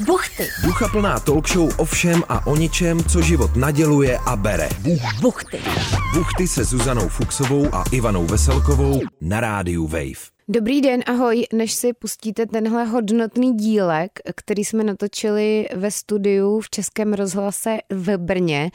Buchty. Ducha plná talk show o všem a o ničem, co život naděluje a bere. Buchty. Buchty se Zuzanou Fuxovou a Ivanou Veselkovou na rádiu Wave. Dobrý den, ahoj. Než si pustíte tenhle hodnotný dílek, který jsme natočili ve studiu v Českém rozhlase v Brně,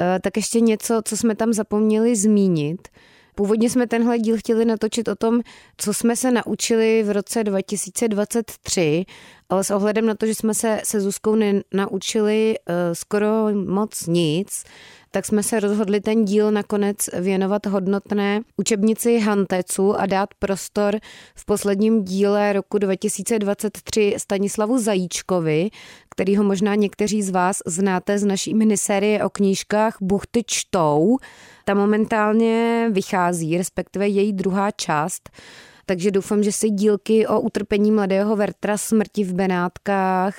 eh, tak ještě něco, co jsme tam zapomněli zmínit. Původně jsme tenhle díl chtěli natočit o tom, co jsme se naučili v roce 2023, ale s ohledem na to, že jsme se se Zuzkou nenaučili uh, skoro moc nic, tak jsme se rozhodli ten díl nakonec věnovat hodnotné učebnici Hantecu a dát prostor v posledním díle roku 2023 Stanislavu Zajíčkovi, kterýho možná někteří z vás znáte z naší minisérie o knížkách Buchty čtou. Ta momentálně vychází, respektive její druhá část. Takže doufám, že si dílky o utrpení mladého Vertra, smrti v Benátkách,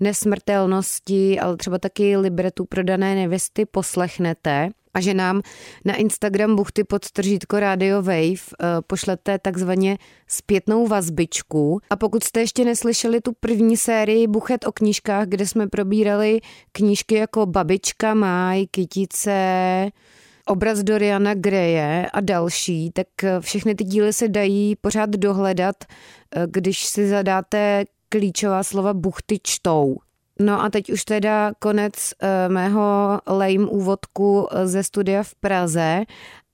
nesmrtelnosti, ale třeba taky libretu prodané nevesty poslechnete a že nám na Instagram buchty pod tržítko Radio Wave eh, pošlete takzvaně zpětnou vazbičku. A pokud jste ještě neslyšeli tu první sérii Buchet o knížkách, kde jsme probírali knížky jako Babička, Maj, Kytice, obraz Doriana Greje a další, tak eh, všechny ty díly se dají pořád dohledat, eh, když si zadáte klíčová slova buchty čtou. No a teď už teda konec eh, mého lame úvodku ze studia v Praze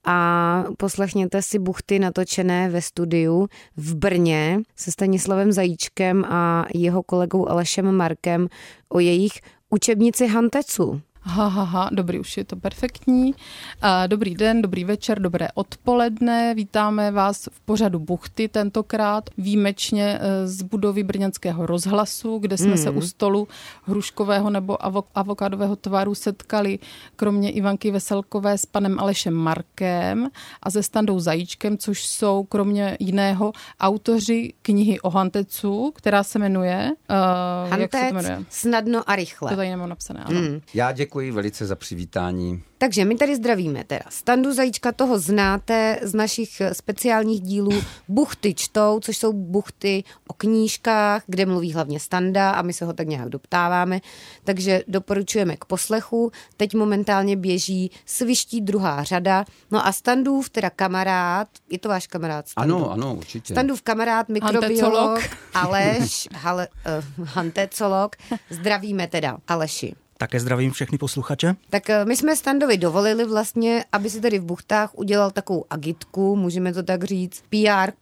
a poslechněte si buchty natočené ve studiu v Brně se Stanislavem Zajíčkem a jeho kolegou Alešem Markem o jejich učebnici Hantecu. Ha, ha, ha, dobrý, už je to perfektní. Dobrý den, dobrý večer, dobré odpoledne. Vítáme vás v pořadu Buchty tentokrát, výjimečně e, z budovy Brněnského rozhlasu, kde jsme mm. se u stolu hruškového nebo avokádového tvaru setkali kromě Ivanky Veselkové s panem Alešem Markem a se Standou Zajíčkem, což jsou kromě jiného autoři knihy o Hantecu, která se jmenuje... Uh, Hantec, jak se to jmenuje? snadno a rychle. To tady nemám napsané, ano. Mm. Já děkuji děkuji velice za přivítání. Takže my tady zdravíme teda. Standu Zajíčka toho znáte z našich speciálních dílů Buchty čtou, což jsou buchty o knížkách, kde mluví hlavně Standa a my se ho tak nějak doptáváme. Takže doporučujeme k poslechu. Teď momentálně běží Sviští druhá řada. No a Standův teda kamarád, je to váš kamarád? Standův? Ano, ano, určitě. Standův kamarád, mikrobiolog Aleš, hale, uh, hantecolog. Zdravíme teda Aleši. Také zdravím všechny posluchače. Tak eh, my jsme Standovi dovolili vlastně, aby si tady v Buchtách udělal takovou agitku, můžeme to tak říct, pr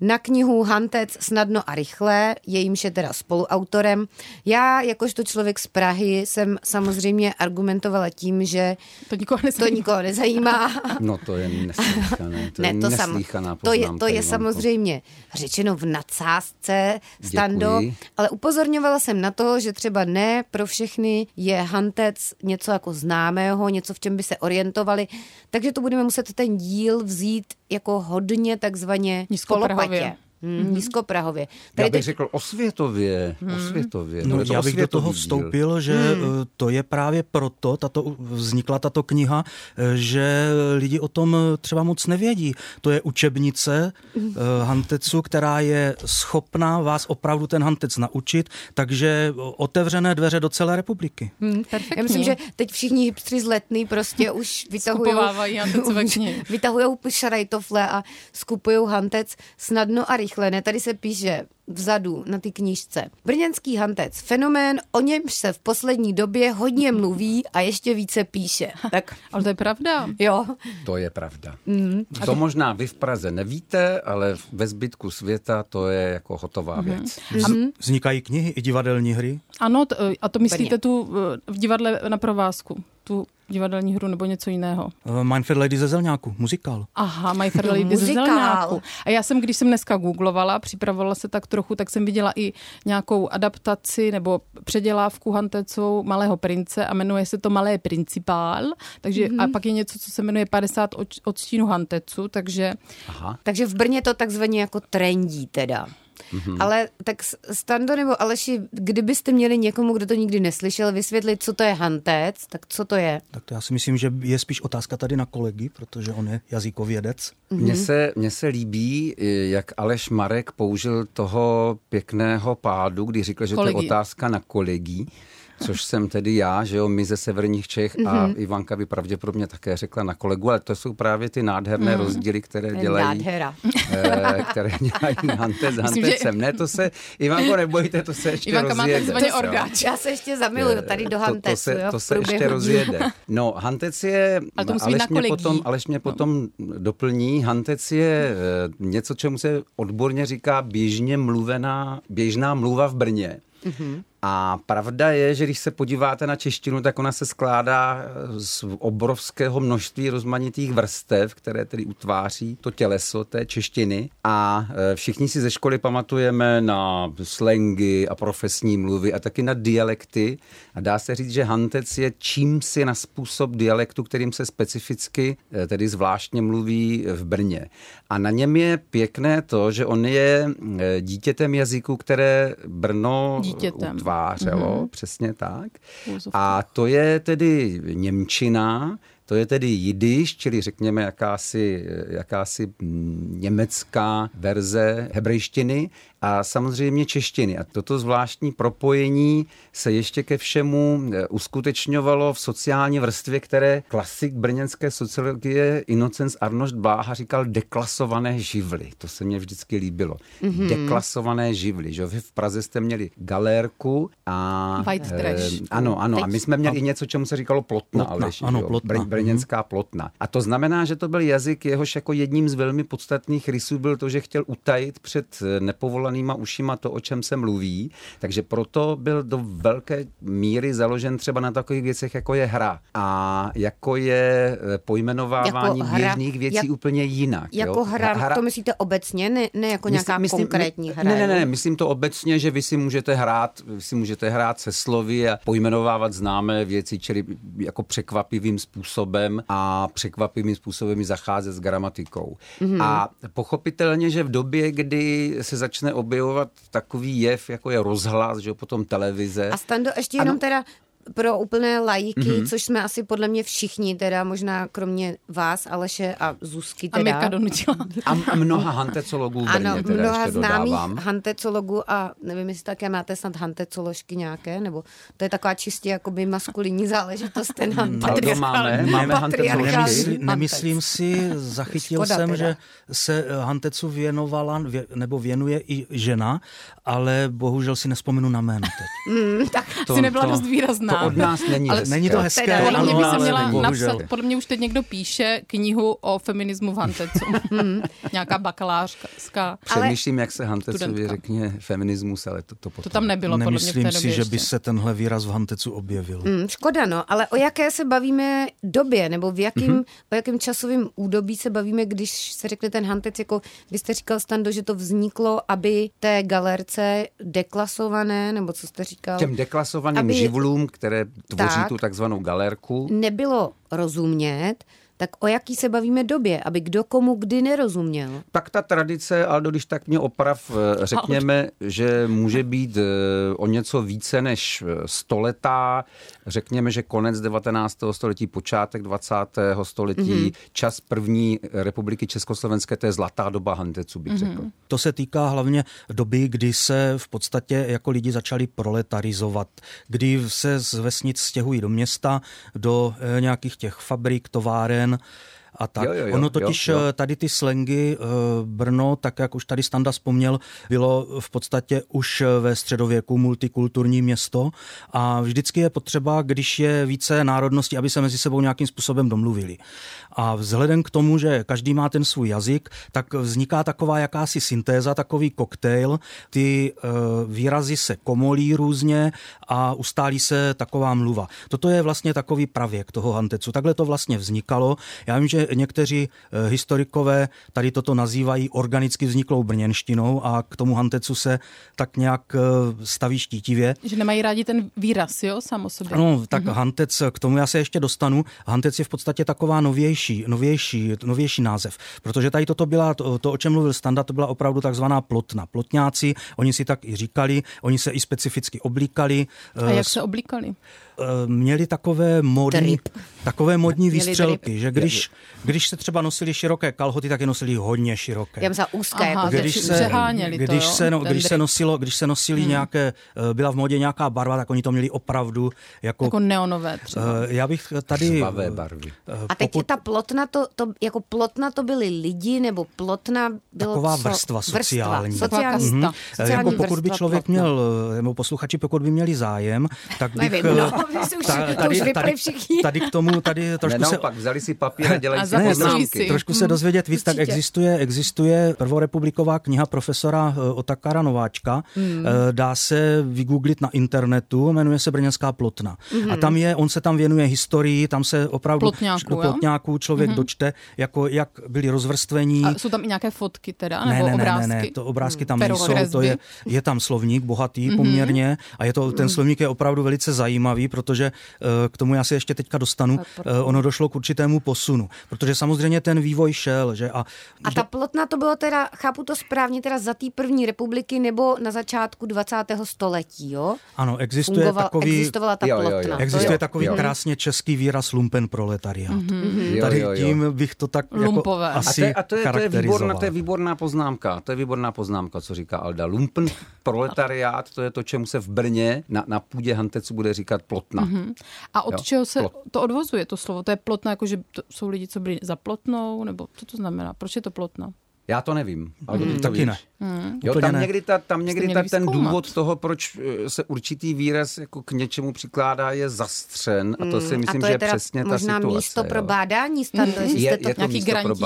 na knihu Hantec snadno a rychle, jejímž je teda spoluautorem. Já, jakožto člověk z Prahy, jsem samozřejmě argumentovala tím, že to nikoho nezajímá. To nikoho nezajímá. No to je neslíchané. To ne, je to, sam, to je, to je samozřejmě řečeno v nadsázce Stando, Děkuji. ale upozorňovala jsem na to, že třeba ne pro všechny je Hantec něco jako známého, něco, v čem by se orientovali, takže to budeme muset ten díl vzít jako hodně takzvaně kolopatě. Hmm, mm-hmm. Nízkoprahově. Tady já bych teď... řekl osvětově. Hmm. osvětově. No, já bych do toho vstoupil, díl. že hmm. to je právě proto, tato, vznikla tato kniha, eh, že lidi o tom třeba moc nevědí. To je učebnice hmm. Hantecu, která je schopná vás opravdu ten Hantec naučit, takže otevřené dveře do celé republiky. Hmm, já myslím, že teď všichni hipstři z letný prostě už vytahují vytahují šarajtofle a skupují Hantec snadno a rychle rychle, ne, tady se píše vzadu na ty knížce. Brněnský hantec, fenomén, o němž se v poslední době hodně mluví a ještě více píše. Tak, ale to je pravda. Jo. To je pravda. Mm. To možná vy v Praze nevíte, ale ve zbytku světa to je jako hotová mm-hmm. věc. Mm-hmm. Vznikají knihy i divadelní hry? Ano, t- a to myslíte Brně. tu v divadle na provázku? Tu divadelní hru nebo něco jiného? Uh, My Fair Lady ze Zelňáku, muzikál. Aha, My Fair Lady ze Zelňáku. A já jsem, když jsem dneska googlovala, připravovala se tak trochu, tak jsem viděla i nějakou adaptaci nebo předělávku Hantecou Malého prince a jmenuje se to Malé principál. Takže mm-hmm. a pak je něco, co se jmenuje 50 odstínu Hantecu, takže... Aha. Takže v Brně to takzvaně jako trendí teda. Mm-hmm. Ale tak Stando nebo Aleši, kdybyste měli někomu, kdo to nikdy neslyšel, vysvětlit, co to je hantec, tak co to je? Tak to já si myslím, že je spíš otázka tady na kolegy, protože on je jazykovědec. Mm-hmm. Mně se, mně se líbí, jak Aleš Marek použil toho pěkného pádu, kdy řekl, že kolegy. to je otázka na kolegy což jsem tedy já, že jo, my ze severních Čech a mm-hmm. Ivanka by pravděpodobně také řekla na kolegu, ale to jsou právě ty nádherné mm. rozdíly, které dělají, Nádhera. Eh, které dělají Hante s Hantecem. Ne, to se, Ivanko, nebojte, to se ještě Ivanka rozjede. Ivanka má orgáč. Já se ještě zamiluju tady do Hantecu. To, to se, jo, to se ještě rozjede. No, Hantec je, ale to Aleš, mě potom, Aleš mě no. potom doplní, Hantec je eh, něco, čemu se odborně říká běžně mluvená, běžná mluva v Brně. Mm-hmm. A pravda je, že když se podíváte na češtinu, tak ona se skládá z obrovského množství rozmanitých vrstev, které tedy utváří to těleso té češtiny. A e, všichni si ze školy pamatujeme na slangy a profesní mluvy a taky na dialekty. A dá se říct, že hantec je čím si na způsob dialektu, kterým se specificky, e, tedy zvláštně mluví v Brně. A na něm je pěkné to, že on je dítětem jazyku, které Brno dítětem. Utvářelo, mm-hmm. přesně tak. A to je tedy Němčina, to je tedy jidiš, čili řekněme jakási, jakási německá verze hebrejštiny a samozřejmě češtiny. A toto zvláštní propojení se ještě ke všemu eh, uskutečňovalo v sociální vrstvě, které klasik brněnské sociologie Innocens Arnošt Bláha říkal deklasované živly. To se mně vždycky líbilo. Mm-hmm. Deklasované živly. Že? Vy v Praze jste měli galérku a... White trash. Ano, ano. Teď. A my jsme měli i něco, čemu se říkalo plotna. plotna Aleš, ano, plotna. Br- brněnská mm-hmm. plotna. A to znamená, že to byl jazyk, jehož jako jedním z velmi podstatných rysů byl to, že chtěl utajit před eh, nepovoleným zavolanýma ušima to, o čem se mluví. Takže proto byl do velké míry založen třeba na takových věcech, jako je hra a jako je eh, pojmenovávání jako hra, běžných věcí jak, úplně jinak. Jako jo? hra, hra, to myslíte obecně, ne, ne jako nějaká myslím, konkrétní hra? Ne, ne, ne, myslím to obecně, že vy si můžete hrát, vy si můžete hrát se slovy a pojmenovávat známé věci, čili jako překvapivým způsobem a překvapivým způsobem zacházet s gramatikou. Mm-hmm. A pochopitelně, že v době, kdy se začne objevovat takový jev, jako je rozhlas, že potom televize. A Stando, ještě jenom ano. teda pro úplné lajíky, mm-hmm. což jsme asi podle mě všichni, teda možná kromě vás, Aleše a Zuzky teda. A Mirka donutila. A, a mnoha hantecologů v Brně Ano, teda mnoha ještě známých dodávám. hantecologů a nevím, jestli také máte snad hantecoložky nějaké, nebo to je taková čistě jakoby maskulinní záležitost, ten hantec. No, máme, máme hantecoložky. Nemysl, nemyslím si, zachytil Škoda jsem, teda. že se hantecu věnovala, vě, nebo věnuje i žena, ale bohužel si nespomenu na jméno teď. Mm, tak to, si nebyla to, dost výrazná. Od nás není ale hezké. Není to hezké, podle mě by se měla napsat, podle mě už teď někdo píše knihu o feminismu v Hantecu. Nějaká bakalářská. Přemýšlím, jak se Hantecovi řekne feminismus, ale to, to potom. To tam nebylo, Nemyslím podle mě v té si, že by se tenhle výraz v Hantecu objevil. Hmm, škoda, no, ale o jaké se bavíme době, nebo v jakém, mm-hmm. o jakém časovém údobí se bavíme, když se řekne ten Hantec, jako vy jste říkal, Stando, že to vzniklo, aby té galerce deklasované, nebo co jste říkal? Těm deklasovaným aby... živlům, které tvoří tak, tu takzvanou galérku. Nebylo rozumět, tak o jaký se bavíme době, aby kdo komu kdy nerozuměl? Tak ta tradice, ale když tak mě oprav, eh, řekněme, že může být eh, o něco více než eh, stoletá, řekněme, že konec 19. století, počátek 20. století, mm-hmm. čas první republiky Československé, to je zlatá doba Hantecu, bych mm-hmm. řekl. To se týká hlavně doby, kdy se v podstatě jako lidi začali proletarizovat, kdy se z vesnic stěhují do města, do nějakých těch fabrik, továren, den a tak. Jo, jo, jo, ono totiž jo, jo. tady ty slengy eh, Brno, tak jak už tady Standa vzpomněl, bylo v podstatě už ve středověku multikulturní město a vždycky je potřeba, když je více národností, aby se mezi sebou nějakým způsobem domluvili. A vzhledem k tomu, že každý má ten svůj jazyk, tak vzniká taková jakási syntéza, takový koktejl. Ty výrazy se komolí různě a ustálí se taková mluva. Toto je vlastně takový pravěk toho Hantecu. Takhle to vlastně vznikalo. Já vím, že někteří eh, historikové tady toto nazývají organicky vzniklou brněnštinou a k tomu Hantecu se tak nějak eh, staví štítivě. Že nemají rádi ten výraz, jo, sám o sobě. Ano, tak mm-hmm. Hantec, k tomu já se ještě dostanu. Hantec je v podstatě taková novější, novější, novější název, protože tady toto byla, to, to o čem mluvil Standa, to byla opravdu takzvaná plotna. Plotňáci, oni si tak i říkali, oni se i specificky oblíkali. A jak se oblíkali? Eh, měli takové modní, takové modní výstřelky, že když, když se třeba nosili široké kalhoty, tak je nosili hodně široké. Já za úzké. Aha, jako když se, když, to, se, no, když, se nosilo, když se nosili hmm. nějaké, eh, byla v modě nějaká barva, tak oni to měli opravdu jako... Jako neonové třeba. Eh, já bych tady... Žvavé barvy. A teď pokud, ta plotna, to, to, jako plotna to byli lidi, nebo plotna bylo Taková co? vrstva sociální. Vrstva, sociální, mm-hmm. sociální jako pokud by člověk plotna. měl, nebo posluchači, pokud by měli zájem, tak bych... Nevím, no už, ta, tady, už tady, všichni. Tady k tomu, tady trošku ne, se... Naopak, vzali si papír a dělají a si poznámky. Trošku se dozvědět víc, Určitě. tak existuje, existuje prvorepubliková kniha profesora eh, Otakara Nováčka. Hmm. Eh, dá se vygooglit na internetu, jmenuje se Brněnská plotna. Hmm. A tam je, on se tam věnuje historii, tam se opravdu plotňáků, plotňáků člověk hmm. dočte, jako jak byli rozvrstvení. A jsou tam i nějaké fotky teda, ne, nebo ne, obrázky? Ne, ne, to obrázky tam hmm. nejsou, to je, je tam slovník bohatý hmm. poměrně a je to, ten mhm. slovník je opravdu velice zajímavý, protože eh, k tomu já se ještě teďka dostanu, eh, ono došlo k určitému posunu, protože samozřejmě ten vývoj šel. Že a, a ta plotna to bylo teda, chápu to správně, teda za té první republiky nebo na začátku 20. století, jo? Ano, existuje Fungoval, takový... Existovala ta jo, plotna. Jo, jo. Existuje jo. takový jo. krásně český výraz lumpen proletariát. Mm-hmm. Tady jo, jo, jo. tím bych to tak Lumpové. jako asi a to, je, a to, je, to, je výborná, to je výborná poznámka, to je výborná poznámka, co říká Alda. Lumpen proletariát, to je to, čemu se v Brně na, na půdě Hantecu bude říkat plotna. Mm-hmm. A od jo? čeho se Plot. to odvozuje, to slovo? To je plotna, jako že to jsou lidi, co byli za plotnou, nebo co to znamená? Proč je to plotna? Já to nevím. Ale mm. to Taky ne. Mm. Jo, tam někdy, ta, tam někdy ta, ten důvod toho, proč eh, se určitý výraz jako k něčemu přikládá, je zastřen a to si hmm. myslím, a to že je přesně ta situace. možná místo jo. pro bádání, stando, mm. je, je, je to nějaký grantí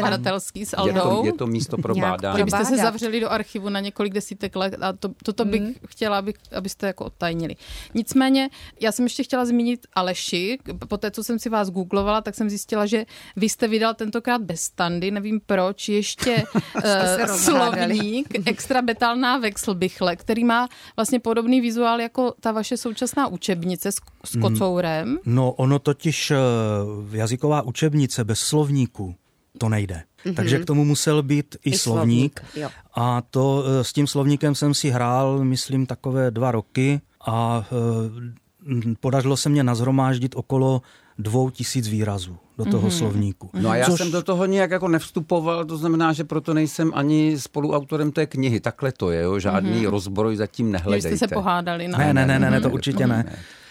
badatelský s Aldou. Je to, je to místo pro bádání. Kdybyste se zavřeli do archivu na několik desítek let a to, toto bych mm. chtěla, abych, abyste jako odtajnili. Nicméně, já jsem ještě chtěla zmínit Aleši. Po té, co jsem si vás googlovala, tak jsem zjistila, že vy jste vydal tentokrát bez standy, nevím proč, ještě uh, slovník extra betalná vexlbichle, který má vlastně podobný vizuál jako ta vaše současná učebnice s, s mm. kocourem. No ono totiž uh, jazyková učebnice bez slovníku to nejde. Mm-hmm. Takže k tomu musel být i, I slovník. slovník a to uh, s tím slovníkem jsem si hrál, myslím, takové dva roky a uh, podařilo se mě nazhromáždit okolo dvou tisíc výrazů do toho mm-hmm. slovníku. No a já Což... jsem do toho nějak jako nevstupoval, to znamená, že proto nejsem ani spoluautorem té knihy. Takhle to je, jo? žádný mm-hmm. rozbroj zatím nehledejte. Jste se pohádali. Ne, ne, ne, ne, ne, to určitě ne.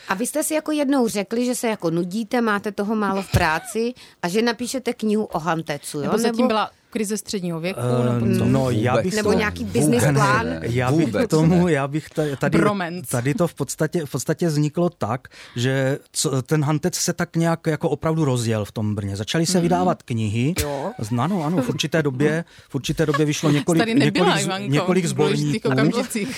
A vy jste si jako jednou řekli, že se jako nudíte, máte toho málo v práci a že napíšete knihu o Hantecu, jo? Nebo zatím byla krize středního věku? Uh, nebo, no, já bych nebo to, nějaký business plán? Já bych vůbec tomu, já bych tady, tady to v podstatě, v podstatě vzniklo tak, že co, ten Hantec se tak nějak jako opravdu rozjel v tom Brně. Začaly se mm. vydávat knihy. Jo. Ano, ano, v určité době, v určité době vyšlo několik, nebyla, několik, Ivanko, několik zborníků,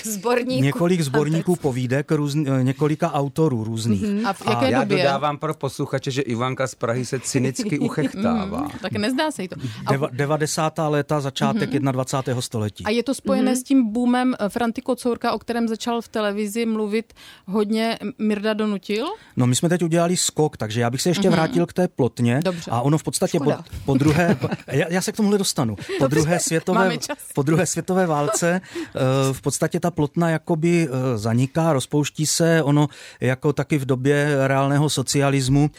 zborníků, několik zborníků povídek různ, několika autorů různých. Mm. A v jaké A já době? dodávám pro posluchače, že Ivanka z Prahy se cynicky uchechtává. Mm, tak nezdá se jí to. A... Deva, 90. léta, začátek mm-hmm. 21. století. A je to spojené mm-hmm. s tím boomem eh, Franty Kocourka, o kterém začal v televizi mluvit hodně Mirda Donutil? No my jsme teď udělali skok, takže já bych se ještě mm-hmm. vrátil k té plotně. Dobře. A ono v podstatě po, po druhé, já, já se k tomuhle dostanu, po druhé, světové, po druhé světové válce eh, v podstatě ta plotna jakoby eh, zaniká, rozpouští se, ono jako taky v době reálného socialismu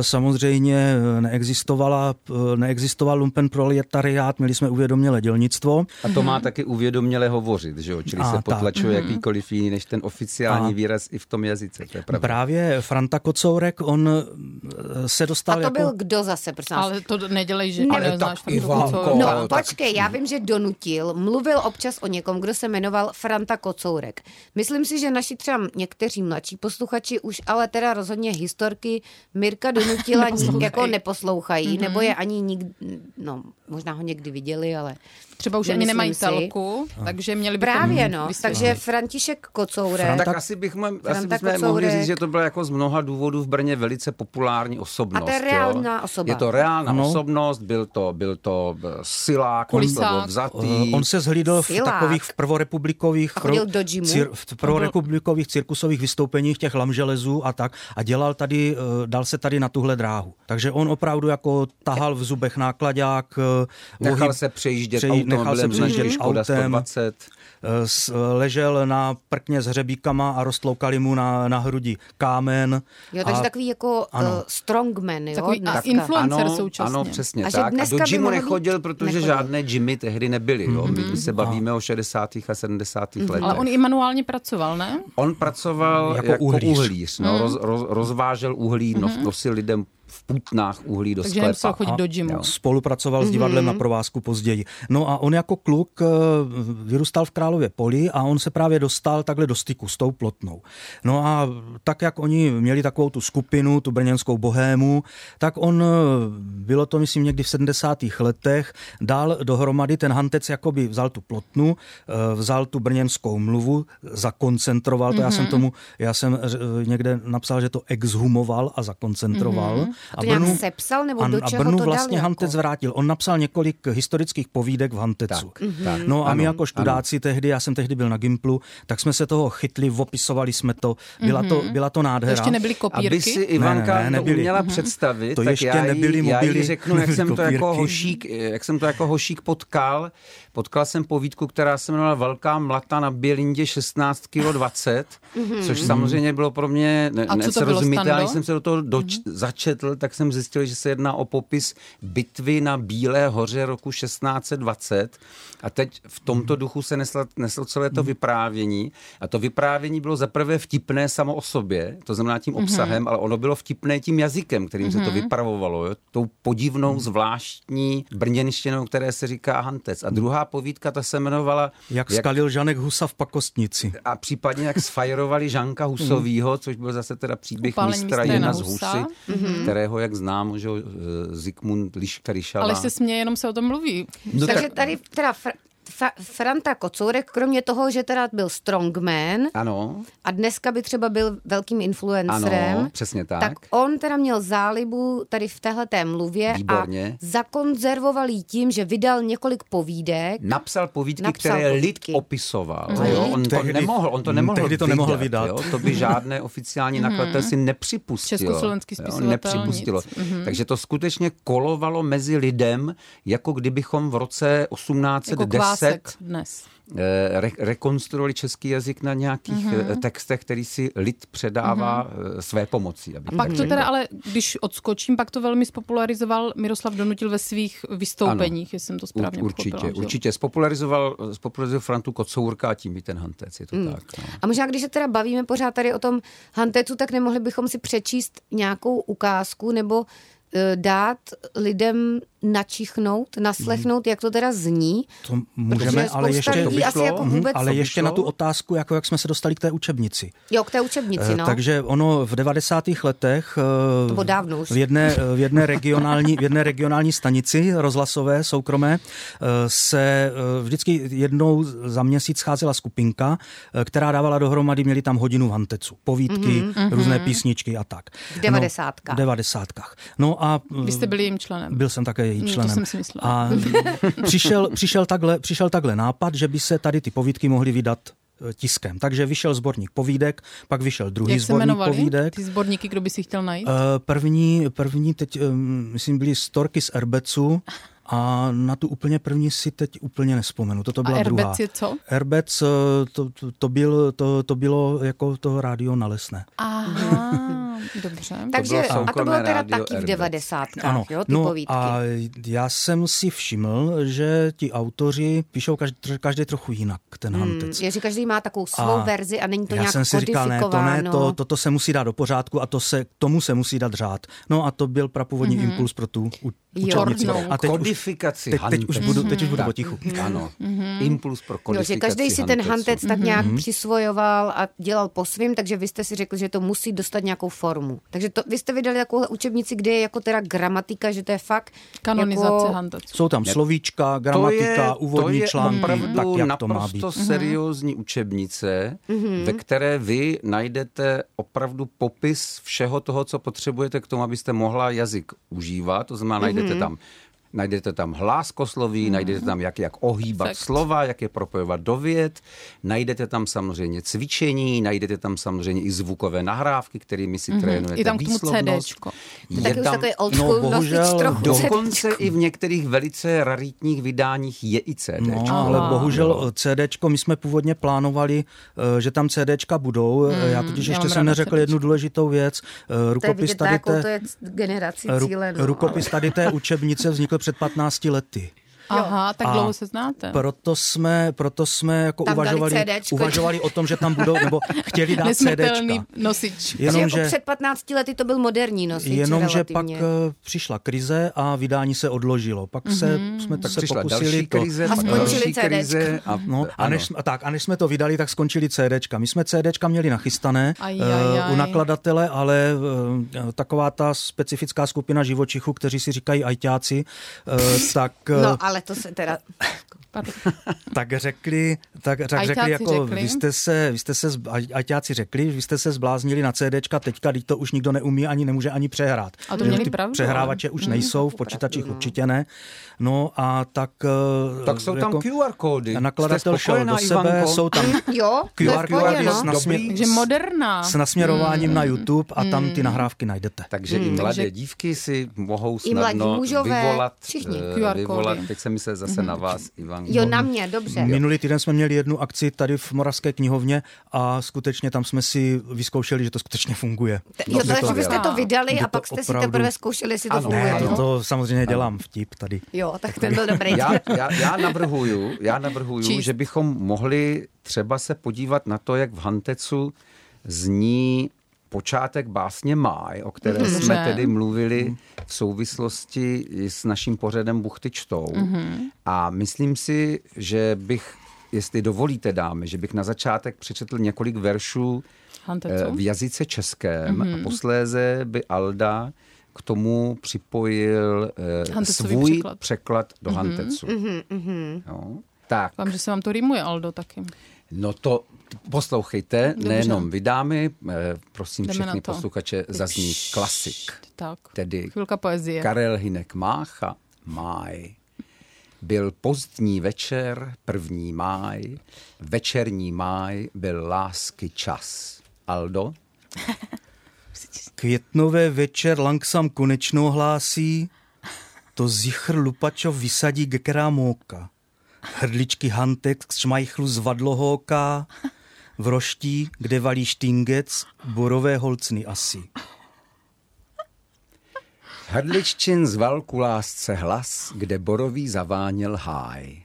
samozřejmě neexistovala, neexistoval lumpen proletariát, měli jsme uvědomělé dělnictvo. A to má taky uvědoměle hovořit, že jo? čili a se potlačuje tak. Mhm. jakýkoliv jiný než ten oficiální a výraz i v tom jazyce. To je pravda. Právě Franta Kocourek, on eh, se dostal A to jako... byl kdo zase, prosím? Ale to nedělej, že ne, neznáš Ivanko, No počkej, já vím, že donutil, mluvil občas o někom, kdo se jmenoval Franta Kocourek. Myslím si, že naši třeba někteří mladší posluchači už ale teda rozhodně historky Mirka Donutila jako neposlouchají, mm-hmm. nebo je ani nikdy, no možná ho někdy viděli, ale... Třeba už ani nemají telku, takže měli bychom Právě no, vysvětlit. takže František Kocourek. Fran, tak asi, bychom, asi bychom mohli říct, že to bylo jako z mnoha důvodů v Brně velice populární osobnost. A to je reálná osoba. Je to reálná ano. osobnost, byl to, byl to eh, silák, on byl vzatý. On se zhlídl v takových v prvorepublikových, do cir, v prvorepublikových cirkusových vystoupeních těch lamželezů a tak a dělal tady, eh, dal se tady na tuhle dráhu. Takže on opravdu jako tahal v zubech nákladák. Eh, nechal se přejíždět přejí, nechal se přejíždět autem. 120. Eh, ležel na prkně s hřebíkama a roztloukali mu na, na hrudi kámen. Jo, takže a, takový jako ano. uh, strongman, jo? Takový a influencer ano, současně. Ano, přesně a tak. A do gymu nechodil, protože nechodil. žádné gymy tehdy nebyly. Jo? Mm-hmm. My se bavíme a. o 60. a 70. Mm-hmm. letech. Ale on i manuálně pracoval, ne? On pracoval jako, jako uhlíř. uhlíř no, mm. roz, roz, rozvážel uhlí, mm-hmm. nosil lidem putnách uhlí do Takže sklepa. chodit do gymu. Jo. Spolupracoval mm-hmm. s divadlem mhm. na provázku později. No a on jako kluk eh, vyrůstal v Králově poli a on se právě dostal takhle do styku s tou plotnou. No a tak, jak oni měli takovou tu skupinu, tu brněnskou bohému, tak on, eh, bylo to myslím někdy v 70. letech, dal dohromady ten hantec, jakoby vzal tu plotnu, eh, vzal tu brněnskou mluvu, zakoncentroval to, mm-hmm. já jsem mhm. tomu, já jsem někde napsal, že to exhumoval a zakoncentroval. Mm-hmm. A, to Brnu, sepsal, nebo a, do čeho a Brnu to vlastně dal Hantec jako? vrátil. On napsal několik historických povídek v Hantecu. Tak, mm-hmm. No a ano, my jako študáci ano. tehdy, já jsem tehdy byl na Gimplu, tak jsme se toho chytli, opisovali jsme to. Byla, mm-hmm. to, mhm. byla to nádhera. To ještě nebyly kopírky? Aby si Ivanka ne, ne, ne, nebyli. uměla mm-hmm. představit, to tak ještě já, jí, já jí řeknu, jak jsem, to jako hošík, jak jsem to jako hošík potkal. Potkal jsem povídku, která se jmenovala Velká mlata na Bělindě 16 kg 20, mm-hmm. což samozřejmě bylo pro mě nesrozumitelné. Když jsem se do toho doč- mm-hmm. začetl, tak jsem zjistil, že se jedná o popis bitvy na Bílé hoře roku 1620 a teď v tomto mhm. duchu se neslo, neslo celé to mhm. vyprávění a to vyprávění bylo zaprvé vtipné samo o sobě, to znamená tím mhm. obsahem, mm-hmm. ale ono bylo vtipné tím jazykem, kterým mm-hmm. se to vypravovalo, jo? tou podivnou, zvláštní brněnštinou, které se říká hantec. A druhá povídka, ta se jmenovala... Jak, jak skalil Žanek Husa v pakostnici. A případně jak sfajerovali Žanka Husovýho, což byl zase teda příběh mistra Jena z Husy, mm-hmm. kterého, jak znám, že Zikmund Liška Ryšala. Ale se směje, jenom se o tom mluví. No Takže tak... tady teda Fa- Franta Kocourek, kromě toho, že teda byl strongman ano. a dneska by třeba byl velkým influencerem, ano, přesně tak. tak on teda měl zálibu tady v téhle té mluvě Výborně. a zakonzervoval jí tím, že vydal několik povídek. Napsal povídky, napsal které povídky. lid opisoval. Mm. Jo? On tehdy, to nemohl, on to nemohl tehdy to vydat, nemohl vydat. Jo? To by žádné oficiální mhm. nakladatel si nepřipustilo. Československý spisovatel Nepřipustilo. Nic. Mhm. Takže to skutečně kolovalo mezi lidem, jako kdybychom v roce 1810 jako dnes. Eh, re- rekonstruovali český jazyk na nějakých mm-hmm. textech, který si lid předává mm-hmm. své pomocí. Aby A pak to teda ale, když odskočím, pak to velmi spopularizoval Miroslav Donutil ve svých vystoupeních, ano, jestli jsem to správně Určitě, pochopila, určitě. Spopularizoval, spopularizoval Frantu Kocourka a tím i ten Hantec, je to mm. tak. No. A možná, když se teda bavíme pořád tady o tom Hantecu, tak nemohli bychom si přečíst nějakou ukázku nebo dát lidem načichnout, naslechnout, jak to teda zní. To můžeme, ale ještě, to by šlo, asi jako mhm, vůbec ale ještě na tu otázku, jako jak jsme se dostali k té učebnici. Jo, k té učebnici, eh, no. Takže ono v 90. letech to bylo dávno už. v jedné, v jedné, regionální, v jedné regionální stanici rozhlasové, soukromé, se vždycky jednou za měsíc scházela skupinka, která dávala dohromady, měli tam hodinu v Hantecu, povídky, mm-hmm, různé písničky a tak. V devadesátkách. No, v devadesátkách. No a... Vy jste byli jejím členem. Byl jsem také jejím členem. No, to jsem si myslela. A přišel, přišel, takhle, přišel takhle nápad, že by se tady ty povídky mohly vydat e, tiskem. Takže vyšel sborník povídek, pak vyšel druhý Jak sborník jmenovali? povídek. Ty sborníky, kdo by si chtěl najít? Uh, první, první teď, myslím, byly storky z Erbecu. A na tu úplně první si teď úplně nespomenu. Toto byla a Erbec druhá. je co? Erbec, e, to, to, to, byl, to, to bylo jako to rádio na lesné. Aha. Dobře. Takže, to a to bylo teda taky v devadesátkách, ano. jo, ty no povídky. a já jsem si všiml, že ti autoři píšou každý, každý trochu jinak, ten hmm, hantec. Je, že každý má takovou svou a verzi a není to já nějak jsem si říkal, ne, to ne, to, to, to se musí dát do pořádku a to se, tomu se musí dát řád. No a to byl prapůvodní mm-hmm. impuls pro tu učebnici. A teď kodifikaci už, teď, teď, už budu, teď už budu potichu. Ano, mm-hmm. impuls pro kodifikaci jo, že každý si ten hantec tak nějak mm-hmm. přisvojoval a dělal po svým, takže vy jste si řekli, že to musí dostat nějakou formu. Takže to, vy jste vydali takovou učebnici, kde je jako teda gramatika, že to je fakt Kanonizace jako... Hanteců. Jsou tam slovíčka, gramatika, to je, úvodní to je články, tak jak to má být. naprosto seriózní učebnice, mm-hmm. ve které vy najdete opravdu popis všeho toho, co potřebujete k tomu, abyste mohla jazyk užívat. To znamená, najdete mm-hmm. Najdete tam hláskosloví, mm. najdete tam, jak, jak ohýbat Fakt. slova, jak je propojovat do věd, najdete tam samozřejmě cvičení, najdete tam samozřejmě i zvukové nahrávky, kterými si mm-hmm. trénujete I tam k tomu výslovnost. CDčko. Je tak tam, už old no, bohužel, trochu dokonce i v některých velice raritních vydáních je i CD. No, ale bohužel CDčko, my jsme původně plánovali, eh, že tam CDčka budou. Mm, já totiž ještě jsem neřekl CDčko. jednu důležitou věc. Eh, rukopis tady té, to je generaci cíle, no. Rukopis tady té učebnice vznikl před 15 lety. Aha, tak dlouho se znáte. Proto jsme, proto jsme jako tam uvažovali, uvažovali o tom, že tam budou, nebo chtěli dát CDčka. nosič. Jenom, že, jako před 15 lety to byl moderní nosič Jenomže pak uh, přišla krize a vydání se odložilo. Pak mm-hmm. se, mhm. jsme tak se pokusili to. Krize, a skončili krize. A, no, a, než, a, tak, a než jsme to vydali, tak skončili CDčka. My jsme CDčka měli nachystané aj, aj, eh, aj. u nakladatele, ale uh, taková ta specifická skupina živočichů, kteří si říkají ajťáci, uh, tak... No, ale to se tak řekli, tak, tak řekli, jako řekli. vy jste se, vy jste se, ajťáci řekli, vy jste se zbláznili na CDčka, teďka, teď to už nikdo neumí ani nemůže ani přehrát. A to měli ty pravdu. Přehrávače už nejsou, v počítačích pravdu, no. určitě ne. No a tak... Eh, tak jsou tam jako, QR kódy. Nakladatel šel do sebe, Ivanko? jsou tam jo, QR kódy no. s, nasmě, Takže moderná. s nasměrováním mm. na YouTube a tam ty mm. nahrávky najdete. Takže mm. i mladé takže... dívky si mohou snadno vyvolat, všichni. Uh, vyvolat, teď se mi se zase na vás, Ivanko. Jo, na mě, dobře. Minulý týden jsme měli jednu akci tady v Moravské knihovně a skutečně tam jsme si vyzkoušeli, že to skutečně funguje. Jo, no, takže jste to vydali a pak jste si teprve zkoušeli, jestli to funguje. Ne, to, to samozřejmě dělám vtip tady. Jo, tak ten byl dobrý dobrý. Já, já, já navrhuju, já navrhuju že bychom mohli třeba se podívat na to, jak v Hantecu zní počátek básně Máj, o které mm-hmm. jsme tedy mluvili v souvislosti s naším pořadem Buchty čtou. Mm-hmm. A myslím si, že bych, jestli dovolíte dámy, že bych na začátek přečetl několik veršů Hantecu? Eh, v jazyce českém mm-hmm. a posléze by Alda k tomu připojil uh, svůj překlad. překlad do mm-hmm. Hantecu. Mm-hmm. Jo? Tak. Vám, že se vám to rýmuje, Aldo, taky. No to poslouchejte, Dobře. nejenom vydáme, eh, prosím Jdeme všechny posluchače, zazní klasik. Tak, tedy chvilka poezie. Karel Hinek Mácha, Máj. Byl pozdní večer, první máj, večerní máj byl lásky čas. Aldo? Květnové večer langsam konečno hlásí, to zichr lupačov vysadí gekerá móka. Hrdličky hantek z šmajchlu zvadlohóka, v roští, kde valí štingec, borové holcny asi. Hrdliččin zval ku lásce hlas, kde borový zaváněl háj.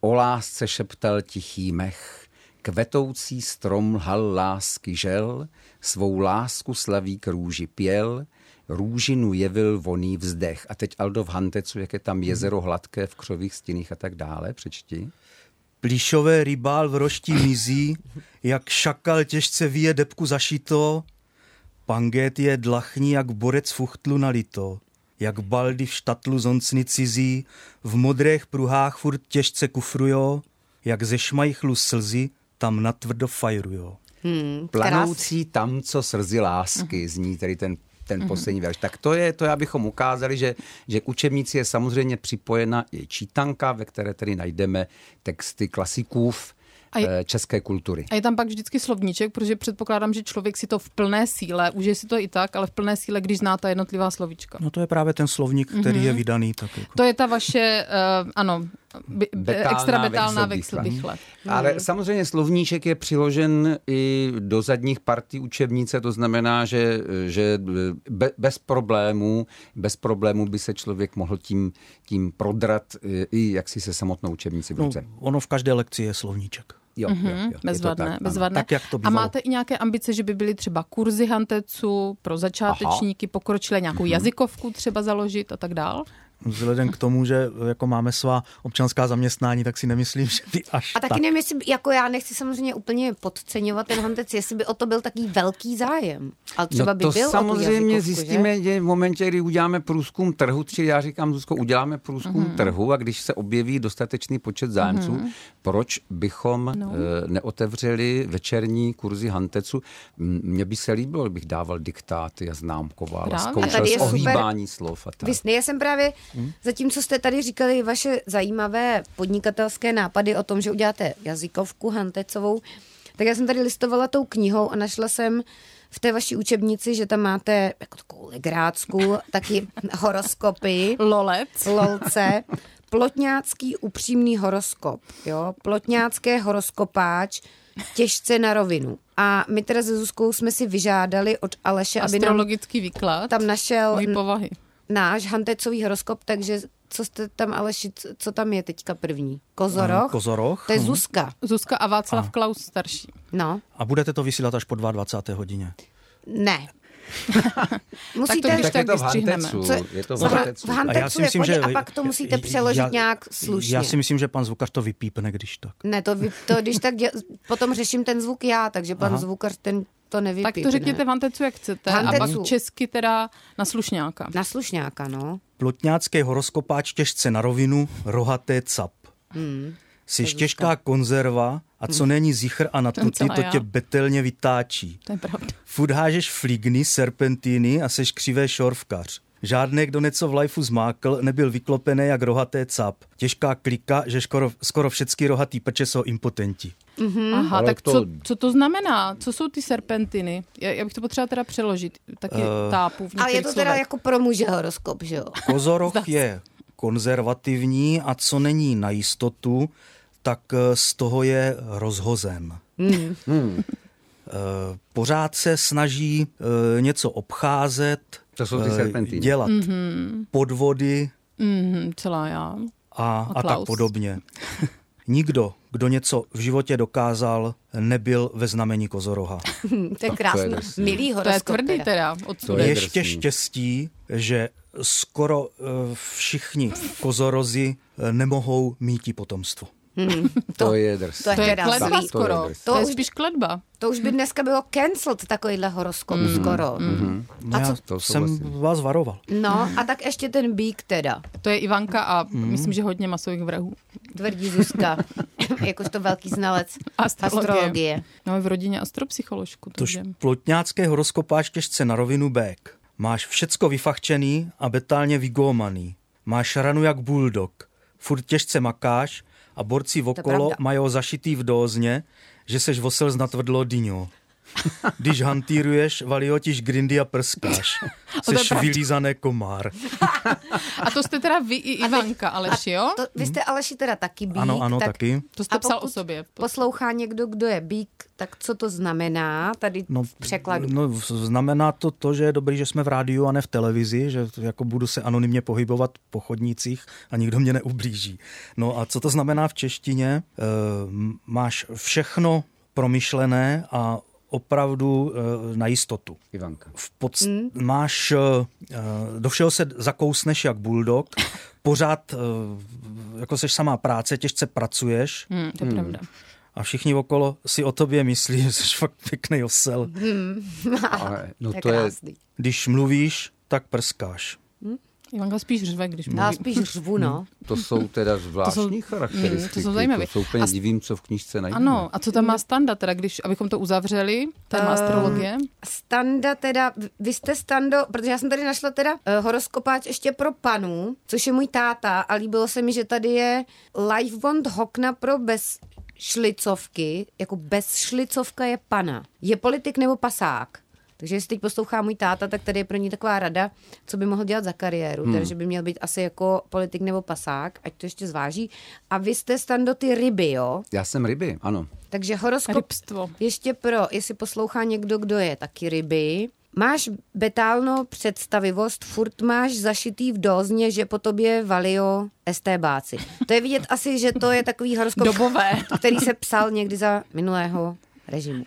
O lásce šeptal tichý mech, kvetoucí strom lhal lásky žel, svou lásku slaví růži pěl, růžinu jevil voný vzdech. A teď Aldo v Hantecu, jak je tam jezero hladké v křových stěných a tak dále, přečti. Plíšové rybál v roští mizí, jak šakal těžce vyje debku zašito, pangét je dlachní, jak borec fuchtlu nalito, jak baldy v štatlu zoncny cizí, v modrých pruhách furt těžce kufrujo, jak ze šmajchlu slzy tam natvrdo fajrujo. Hmm, Planoucí tam, co srdzi lásky, uh-huh. zní tady ten ten uh-huh. poslední verš. Tak to je to, abychom ukázali, že, že k učebnici je samozřejmě připojena i čítanka, ve které tedy najdeme texty klasiků a je, eh, české kultury. A je tam pak vždycky slovníček, protože předpokládám, že člověk si to v plné síle, už je si to i tak, ale v plné síle, když zná ta jednotlivá slovíčka. No to je právě ten slovník, který mm-hmm. je vydaný. Tak jako. To je ta vaše, uh, ano, betálná extra betálná vexelbychle. Ale hmm. samozřejmě slovníček je přiložen i do zadních partí učebnice, to znamená, že, že bez problémů, bez problémů by se člověk mohl tím, tím prodrat i jaksi se samotnou učebnici v no, ruce. No, ono v každé lekci je slovníček. Jo, mm-hmm, jo, jo, bezvadné, tak, bezvadné. Tak, jak to A máte i nějaké ambice, že by byly třeba kurzy hanteců pro začátečníky, Aha. pokročilé, nějakou mm-hmm. jazykovku třeba založit a tak dál? Vzhledem k tomu, že jako máme svá občanská zaměstnání, tak si nemyslím, že by až A taky tak. nevím, jestli, jako já nechci samozřejmě úplně podceňovat ten hantec, jestli by o to byl taký velký zájem. Ale třeba no by to byl samozřejmě o zjistíme že? v momentě, kdy uděláme průzkum trhu, či já říkám, Zuzko, uděláme průzkum mm-hmm. trhu a když se objeví dostatečný počet zájemců, mm-hmm. proč bychom no. e, neotevřeli večerní kurzy hantecu? Mně by se líbilo, kdybych dával diktáty a známkoval a zkoušel ohýbání slov a tak. Vy, já jsem právě, hmm? zatímco jste tady říkali vaše zajímavé podnikatelské nápady o tom, že uděláte jazykovku hantecovou, tak já jsem tady listovala tou knihou a našla jsem v té vaší učebnici, že tam máte jako takovou legrácku, taky horoskopy. Lolec. Lolce. Plotňácký upřímný horoskop. Jo? Plotňácké horoskopáč těžce na rovinu. A my teda se Zuzkou jsme si vyžádali od Aleše, aby nám výklad tam našel povahy. Náš hantecový horoskop, takže co jste tam, Aleši, co tam je teďka první? Kozoroch? Kozoroch. To je Zuzka. Zuzka a Václav a. Klaus starší. No. A budete to vysílat až po 22. hodině? Ne. musíte, tak to, tak, tak vystřihneme. Co, je to v hantecu. V hantecu a, já si myslím, že, a pak to musíte přeložit já, nějak slušně. Já si myslím, že pan zvukař to vypípne, když tak. Ne, to, vy, to když tak, děl, potom řeším ten zvuk já, takže pan Aha. zvukař ten to nevypípne. Tak to řekněte v hantecu, jak chcete. A pak česky teda na slušňáka. Na slušňáka, no. Plotňácký horoskopáč těžce na rovinu, rohaté cap. Hmm. Jsi těžká konzerva a co hmm. není zichr a na tuty, to tě betelně vytáčí. To je pravda. Fud hážeš fligny, serpentíny a seš křivé šorvkař. Žádný, kdo něco v lifeu zmákl, nebyl vyklopený jak rohaté cap. Těžká klika, že skoro, skoro všechny rohatý peče jsou impotenti. Mm-hmm. Aha, Ale tak to... Co, co to znamená? Co jsou ty serpentiny? Já, já bych to potřeba teda přeložit. Taky uh, tápu v Ale je to teda jako pro muže horoskop, že jo? Kozoroch je konzervativní a co není na jistotu, tak eh, z toho je rozhozen. Mm. Hmm. Pořád se snaží něco obcházet, to jsou ty serpentiny. dělat mm-hmm. podvody mm-hmm, celá já. A, a, a tak podobně. Nikdo, kdo něco v životě dokázal, nebyl ve znamení kozoroha. to je krásný, milý horoskop. To je tvrdý teda. To je Ještě štěstí, že skoro všichni kozorozi nemohou mít potomstvo. Hmm, to, to je drs. To je, to je kledba skoro. To je, to, to je spíš kledba. To už by dneska bylo cancelled, takovýhle horoskop mm. skoro. Mm. Mm. A co? Já to jsem vlastně. vás varoval. No a tak ještě ten bík teda. To je Ivanka a mm. myslím, že hodně masových vrahů. Tvrdí Zuzka, jakožto velký znalec astrologie. astrologie. No v rodině astropsycholožku. Tož plotňácké horoskopáš těžce na rovinu bék. Máš všecko vyfachčený a betálně vygómaný. Máš ranu jak bulldog. Furt těžce makáš a borci okolo mají zašitý v dózně, že seš vosel z natvrdlo dyňo. Když hantíruješ, valiotiš grindy a prskáš. Jsi vylízané komár. A to jste teda vy i Ivanka, Aleši, jo? To, vy jste Aleši teda taky bík. Ano, ano, tak, taky. To jste psal o sobě. poslouchá někdo, kdo je bík, tak co to znamená tady no, v překladu? No, znamená to to, že je dobrý, že jsme v rádiu a ne v televizi, že jako budu se anonymně pohybovat po chodnících a nikdo mě neublíží. No a co to znamená v češtině? E, máš všechno promyšlené a opravdu uh, na jistotu. Ivanka. V podst- mm. Máš, uh, do všeho se zakousneš jak bulldog, pořád jako seš samá práce, těžce pracuješ. Mm, to je mm. pravda. A všichni okolo si o tobě myslí, že jsi fakt pěkný osel. Mm. Ale, no to je... Když mluvíš, tak prskáš. Ivanka spíš řve, když mluví. Já spíš řvu, no. Hmm. To jsou teda zvláštní to jsou, charakteristiky. To jsou zajímavé. To jsou úplně a, divím, co v knížce najde. Ano, a co tam má Standa, teda, když, abychom to uzavřeli, téma uh, astrologie? Standa teda, vy jste Stando, protože já jsem tady našla teda uh, horoskopáč ještě pro panu, což je můj táta a líbilo se mi, že tady je Life Bond Hokna pro bez šlicovky, jako bez šlicovka je pana. Je politik nebo pasák? Takže jestli teď poslouchá můj táta, tak tady je pro ní taková rada, co by mohl dělat za kariéru. Hmm. Takže by měl být asi jako politik nebo pasák, ať to ještě zváží. A vy jste stando ty ryby, jo? Já jsem ryby, ano. Takže horoskop Rybstvo. ještě pro, jestli poslouchá někdo, kdo je taky ryby, Máš betálno představivost, furt máš zašitý v dozně, že po tobě valio estébáci. To je vidět asi, že to je takový horoskop, Dobové. který se psal někdy za minulého režimu.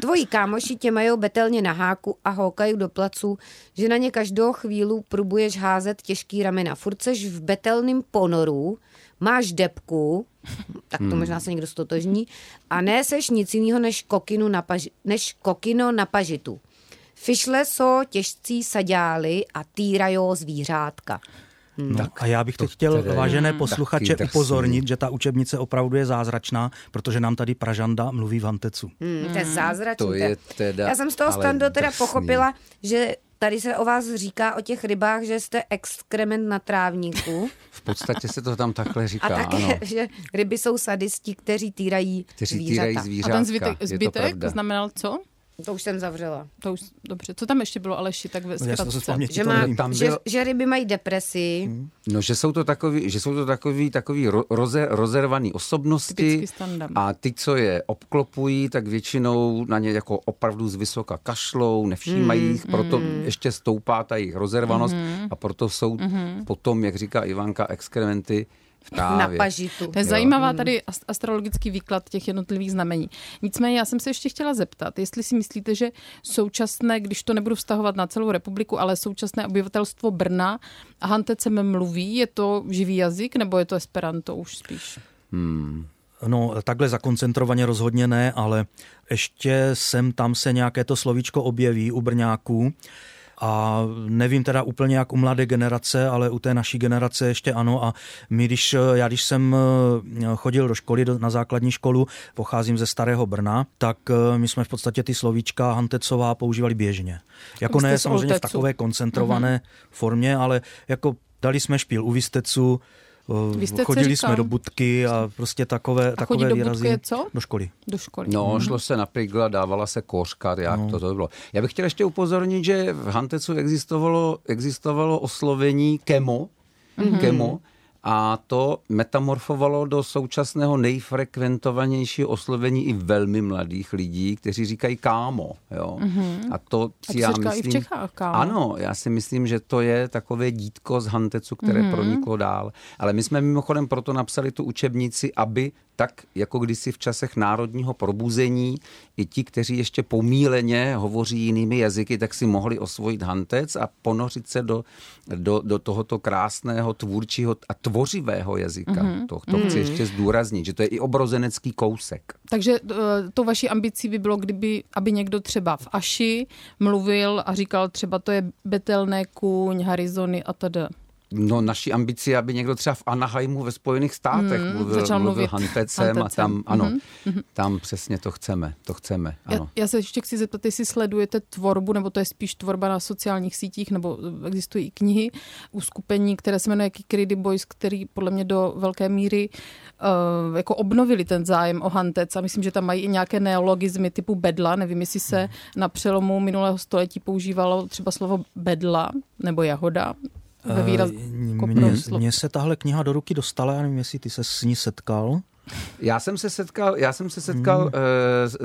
Tvoji kámoši tě mají betelně na háku a houkají do placu, že na ně každou chvíli probuješ házet těžký ramena. Furt seš v betelném ponoru, máš depku, tak to hmm. možná se někdo stotožní, a neseš nic jiného než, kokinu na paži, než kokino na pažitu. Fišle jsou těžcí saďály a týrajou zvířátka. Hmm. Tak a já bych teď chtěl, vážené posluchače, upozornit, že ta učebnice opravdu je zázračná, protože nám tady Pražanda mluví v Antecu. Hmm, to je zázračné. To je teda, já jsem z toho stando teda pochopila, že tady se o vás říká o těch rybách, že jste exkrement na trávníku. V podstatě se to tam takhle říká, A také, ano. že ryby jsou sadisti, kteří týrají kteří zvířata. Týrají zvířátka. A ten zbytek, zbytek znamenal co? To už jsem zavřela. To už, dobře. Co tam ještě bylo, Aleši, tak ve no, zkratce? Že, má, tam byl... že, že ryby mají depresi. Hmm. No, že jsou to takový, že jsou to takový, takový roze, rozervaný osobnosti a ty, co je obklopují, tak většinou na ně jako opravdu z vysoka kašlou, nevšímají hmm. jich, proto hmm. ještě stoupá ta jejich rozervanost hmm. a proto jsou hmm. potom, jak říká Ivanka, exkrementy na pažitu. To je jo. zajímavá hmm. tady astrologický výklad těch jednotlivých znamení. Nicméně já jsem se ještě chtěla zeptat, jestli si myslíte, že současné, když to nebudu vztahovat na celou republiku, ale současné obyvatelstvo Brna a hantecem mluví, je to živý jazyk nebo je to esperanto už spíš? Hmm. No, takhle zakoncentrovaně rozhodně ne, ale ještě sem tam se nějaké to slovíčko objeví u Brňáků. A nevím teda úplně jak u mladé generace, ale u té naší generace ještě ano. A my, když, já když jsem eh, chodil do školy, na základní školu, pocházím ze Starého Brna, tak eh, my jsme v podstatě ty slovíčka Hantecová používali běžně. Jako ne samozřejmě v takové koncentrované uh-huh. formě, ale jako dali jsme špíl u Vistecu, Eh, chodili jsme do budky a prostě takové, a takové do výrazy. je co? Do školy. Do školy. No, hmm. šlo se například, dávala se kořka, jak no. to, to bylo. Já bych chtěl ještě upozornit, že v Hantecu existovalo, existovalo oslovení kemo, mm-hmm. kemo, a to metamorfovalo do současného nejfrekventovanějšího oslovení i velmi mladých lidí, kteří říkají kámo. Jo? Mm-hmm. A to si já myslím... I v Čechách, kámo. Ano, já si myslím, že to je takové dítko z Hantecu, které mm-hmm. proniklo dál. Ale my jsme mimochodem proto napsali tu učebnici, aby tak jako kdysi v časech národního probuzení i ti, kteří ještě pomíleně hovoří jinými jazyky, tak si mohli osvojit hantec a ponořit se do, do, do tohoto krásného tvůrčího a tvořivého jazyka. Mm-hmm. To, to mm-hmm. chci ještě zdůraznit, že to je i obrozenecký kousek. Takže eh, to vaší ambicí by bylo, kdyby, aby někdo třeba v Aši mluvil a říkal třeba to je betelné kůň, Harizony a tedy. No, naší ambici, aby někdo třeba v Anaheimu ve Spojených státech hmm, mluvil, mluvil hantecem, hantecem a tam, ano, hmm. tam přesně to chceme, to chceme, ano. Já, já se ještě chci zeptat, jestli sledujete tvorbu, nebo to je spíš tvorba na sociálních sítích, nebo existují i knihy, uskupení, které se jmenuje Kikridy Boys, který podle mě do velké míry uh, jako obnovili ten zájem o hantec a myslím, že tam mají i nějaké neologizmy typu bedla, nevím, jestli se hmm. na přelomu minulého století používalo třeba slovo bedla nebo jahoda, ve výraz... Mně, mně se tahle kniha do ruky dostala, já nevím, jestli ty se s ní setkal. Já jsem se setkal, já jsem se setkal hmm. uh, s,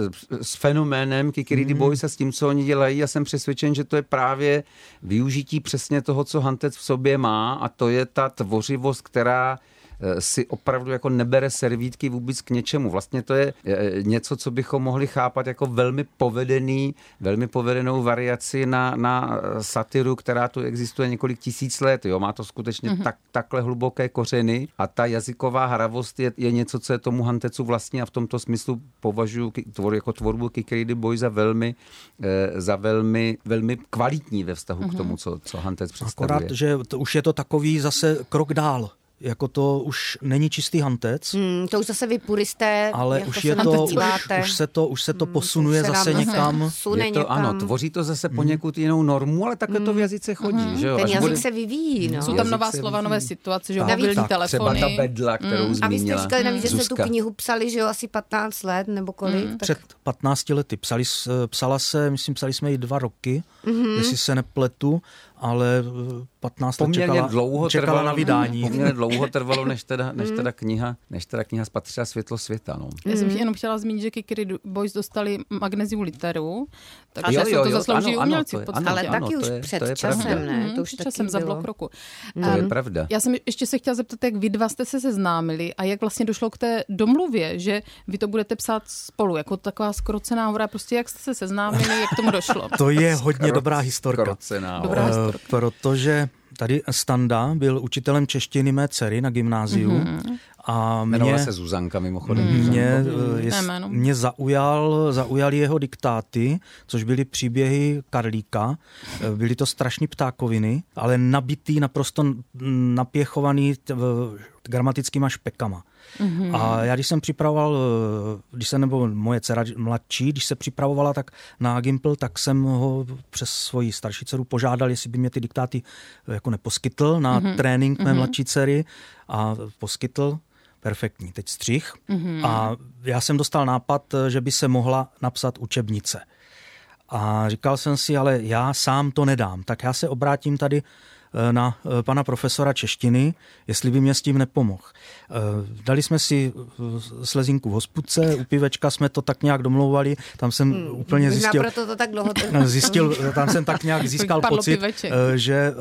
s fenoménem Kikiridi hmm. Boys a s tím, co oni dělají a jsem přesvědčen, že to je právě využití přesně toho, co Hantec v sobě má a to je ta tvořivost, která Eh, si opravdu jako nebere servítky vůbec k něčemu. Vlastně to je eh, něco, co bychom mohli chápat jako velmi povedený, velmi povedenou variaci na, na eh, satiru, která tu existuje několik tisíc let. Jo? Má to skutečně mm-hmm. tak, takhle hluboké kořeny a ta jazyková hravost je, je něco, co je tomu Hantecu vlastně a v tomto smyslu považuji tvor, jako tvorbu Kikridy Boy za velmi, za velmi, velmi kvalitní ve vztahu mm-hmm. k mhm. tomu, co, co Hantec představuje. Akorát, že to už je to takový zase krok dál jako to už není čistý hantec. Hmm, to už zase vy puristé. Ale už je to, už, už, se to, už se to hmm, posunuje hmm, zase někam. je to, někam. Ano, tvoří to zase hmm. poněkud jinou normu, ale takhle to v hmm. jazyce chodí. Hmm. Že jo? Ten jazyk bude... se vyvíjí. No. Jsou tam nová slova, nové situace, že jo, mobilní tak, telefony. Třeba ta bedla, kterou hmm. zmínila. A vy jste říkali navíc, že jste tu knihu psali, že jo, asi 15 let nebo kolik. Hmm. Tak... Před 15 lety. Psali, psala se, myslím, psali jsme ji dva roky, mm-hmm. jestli se nepletu ale 15 poměrně čekala, dlouho čekala trvalo, na vydání. Poměrně dlouho trvalo, než teda, než teda kniha, než teda kniha spatřila světlo světa. No. Já jsem jenom chtěla zmínit, že Kikiri Boys dostali magnezium literu, takže jo, jo, jo, to zaslouží ano, umělci ano, v podstatě. Ale taky už je, před časem, ne? To už před časem za blok roku. To je pravda. Já jsem ještě se chtěla zeptat, jak vy dva jste se seznámili a jak vlastně došlo k té domluvě, že vy to budete psát spolu, jako taková skrocená hora, prostě jak jste se seznámili, jak tomu došlo? To je hodně dobrá historka. Skrocená dobrá historka. Protože Tady Standa byl učitelem češtiny mé dcery na gymnáziu. Mm-hmm. A mě, se Zuzanka mimochodem. Mě, mm. je, mě zaujal, zaujali jeho diktáty, což byly příběhy Karlíka. Byly to strašní ptákoviny, ale nabitý, naprosto napěchovaný gramatickýma špekama. Mm-hmm. A já když jsem připravoval, eh, když se nebo moje dcera mladší, když se připravovala tak na Gimple, tak jsem ho přes svoji starší dceru požádal, jestli by mě ty diktáty eh, jako neposkytl na mm-hmm. trénink mé mm-hmm. mladší dcery a poskytl perfektní, teď střih. Mm-hmm. A já jsem dostal nápad, eh, že by se mohla napsat učebnice. A říkal jsem si, ale já sám to nedám, tak já se obrátím tady na eh, pana profesora češtiny, jestli by mě s tím nepomohl. Eh, dali jsme si slezinku v hospudce, u pivečka jsme to tak nějak domlouvali, tam jsem hmm, úplně zjistil... proto to tak dlouho zjistil, tam jsem tak nějak získal pocit, piveček. že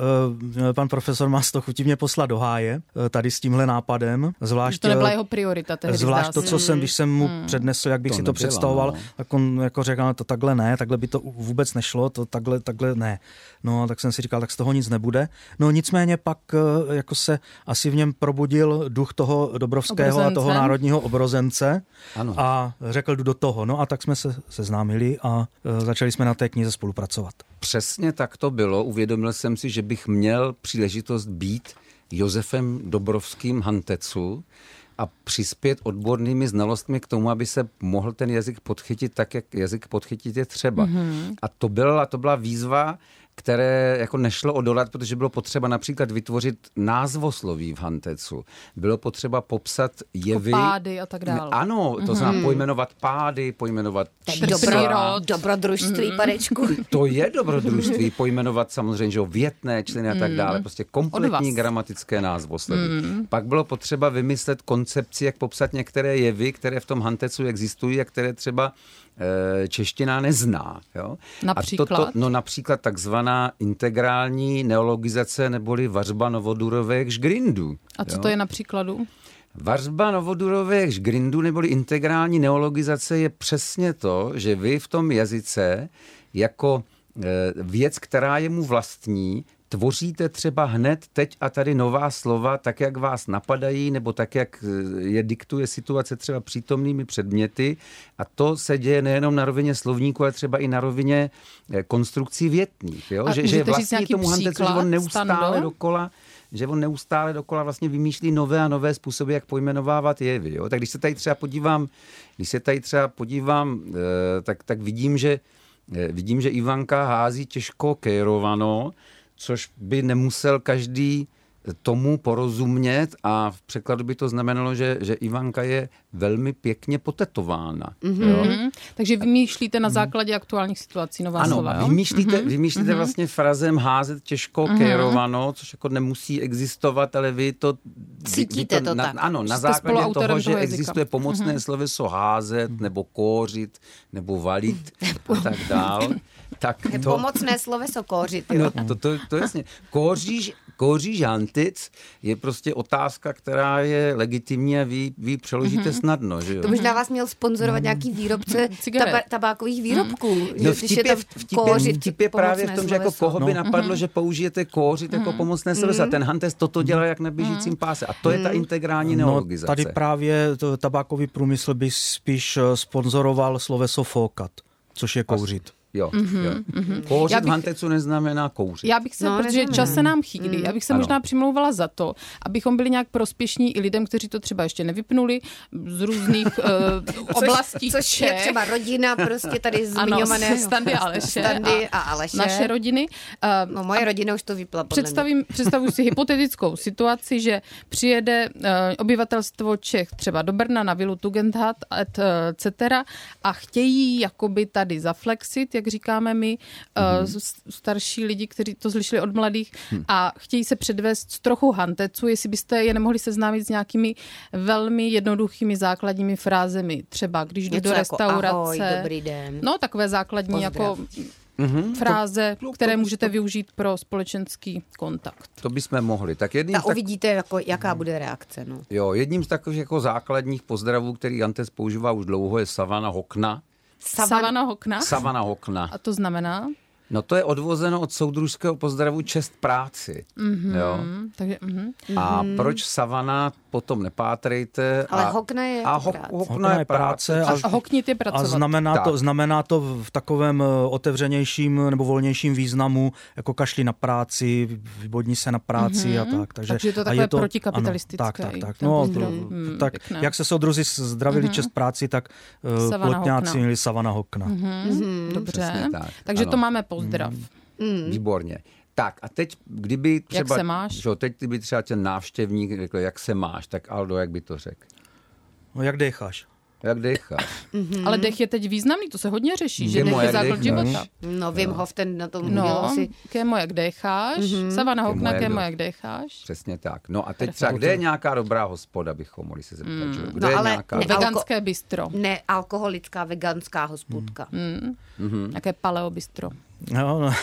pan profesor má to chutí mě poslat do háje, tady s tímhle nápadem. Zvlášť, to nebyla jeho priorita tehdy, Zvlášť to, co jsem, když jsem mu hmm. přednesl, jak bych to si to nebyla, představoval, no. tak on jako řekl, to takhle ne, takhle by to vůbec nešlo, to takhle, takhle ne. No a tak jsem si říkal, tak z toho nic nebude. No nicméně pak eh, jako se asi v něm probudil duch toho Dobrovského Obrozence. a toho národního obrozence ano. a řekl jdu do toho. No a tak jsme se seznámili a eh, začali jsme na té knize spolupracovat. Přesně tak to bylo. Uvědomil jsem si, že bych měl příležitost být Josefem Dobrovským Hantecu a přispět odbornými znalostmi k tomu, aby se mohl ten jazyk podchytit tak, jak jazyk podchytit je třeba. Mm-hmm. A to byla, to byla výzva, které jako nešlo odolat, protože bylo potřeba například vytvořit názvosloví v Hantecu. Bylo potřeba popsat jevy. Jako pády a tak dále. Ano, to mm-hmm. znamená pojmenovat pády, pojmenovat čísla. Dobro, dobrodružství, mm-hmm. padečku. To je dobrodružství, pojmenovat samozřejmě že větné členy a tak dále. Prostě kompletní gramatické názvosloví. Mm-hmm. Pak bylo potřeba vymyslet koncepci, jak popsat některé jevy, které v tom Hantecu existují a které třeba čeština nezná. Jo? Například? A toto, no například takzvaná integrální neologizace neboli vařba novodurových žgrindů. A co jo? to je na příkladu? Vařba novodurových žgrindů neboli integrální neologizace je přesně to, že vy v tom jazyce jako eh, věc, která je mu vlastní, tvoříte třeba hned teď a tady nová slova, tak jak vás napadají, nebo tak, jak eh, je diktuje situace třeba přítomnými předměty. A to se děje nejenom na rovině slovníku, ale třeba i na rovině eh, konstrukcí větných. Jo? A že, že vlastně tomu hantecu, že on neustále stando? dokola že on neustále dokola vlastně vymýšlí nové a nové způsoby, jak pojmenovávat jevy. Jo? Tak když se tady třeba podívám, když se tady třeba podívám, eh, tak, tak vidím, že vidím, že Ivanka hází těžko kérovanou, což by nemusel každý tomu porozumět a v překladu by to znamenalo, že, že Ivanka je velmi pěkně potetována. Mm-hmm. Jo? Takže vymýšlíte na základě aktuálních situací nová ano, slova, jo? vymýšlíte, mm-hmm. vymýšlíte mm-hmm. vlastně frazem házet těžko mm-hmm. kérovanou, což jako nemusí existovat, ale vy to... Cítíte vy to, to na, tak. Ano, na základě toho, toho že jazyka. existuje pomocné mm-hmm. sloveso házet, nebo kóřit, nebo valit a tak dál. Tak to... Pomocné sloveso kóřit. Jo? No, to, to, to jasně. Kóříš, kóříš antic je prostě otázka, která je legitimní a vy, vy přeložíte mm-hmm. snadno. Že jo? To možná vás měl sponzorovat nějaký výrobce taba, tabákových výrobků. Mm. No vtip je, vtip, kóřit, vtip je právě v tom, že jako koho by no. napadlo, mm-hmm. že použijete kóřit jako mm-hmm. pomocné sloveso. Mm-hmm. A ten Hantes toto dělá jak na běžícím mm-hmm. páse. A to je ta integrální no, neologizace. Tady právě to, tabákový průmysl by spíš eh, sponzoroval sloveso fókat, což je kouřit. Jo, mm-hmm, jo. Mm-hmm. Kouřit bych, v Hantecu neznamená kouřit. Já bych se, no, protože čas se nám chýlí, mm. já bych se ano. možná přimlouvala za to, abychom byli nějak prospěšní i lidem, kteří to třeba ještě nevypnuli z různých uh, oblastí. Což, což je třeba rodina prostě tady zmiňované. Ano, Standy a Aleše. Standy a, a Aleše. Naše rodiny. Uh, no moje rodina už to vypla Představím, představuji si hypotetickou situaci, že přijede uh, obyvatelstvo Čech třeba do Brna na vilu Tugendhat, et, uh, etc. a chtějí jakoby tady zaflexit, jak říkáme my, mm-hmm. starší lidi, kteří to slyšeli od mladých hm. a chtějí se předvést s trochu hantecu, jestli byste je nemohli seznámit s nějakými velmi jednoduchými základními frázemi. Třeba když jdu do restaurace. Jako ahoj, dobrý den. No, takové základní Pozdrav. jako mm-hmm. fráze, to, které to, můžete to, využít pro společenský kontakt. To bychom mohli. Tak jedním tak, tak uvidíte, jako, jaká bude reakce. No. Jo, jedním z takových jako základních pozdravů, který Antes používá už dlouho, je Savana Hokna. Savana Hokna? Savana Hokna. A to znamená? No to je odvozeno od soudružského pozdravu čest práci. Mm-hmm. Jo? Takže, mm-hmm. A mhm. proč savana, potom nepátrejte. Ale a, hokna je a ho, práce. Hokna je práce. A, a hoknit je pracovat. A znamená to, znamená to v takovém eh, otevřenějším nebo volnějším významu, jako kašli na práci, vybodní se na práci mm-hmm. a tak. Takže, Takže je to takové je to, protikapitalistické. Ano, tak, tak, tak. No, to, mm, tak jak se soudruzi zdravili mm-hmm. čest práci, tak uh, plotňáci měli savana hokna. Mm-hmm. Dobře. Takže to máme po pozdrav. Mm. Výborně. Tak a teď, kdyby třeba... Jak se máš? Že, teď, kdyby třeba ten návštěvník řekl, jak se máš, tak Aldo, jak by to řekl? No jak decháš? Jak decháš? Mm-hmm. Ale dech je teď významný, to se hodně řeší, že dech je základ života. No, Wim Hof ten na tom no, asi... Kémo, jak decháš, mm-hmm. Savana Hokna, kémo, jak decháš. Přesně tak. No a teď třeba, kde je nějaká dobrá hospoda, bychom mohli se zeptat, mm. kde no, je ale nějaká... Ne, veganské bistro. Ne, alkoholická veganská hospodka. Mm. Mm. Nějaké paleo bistro. No, no.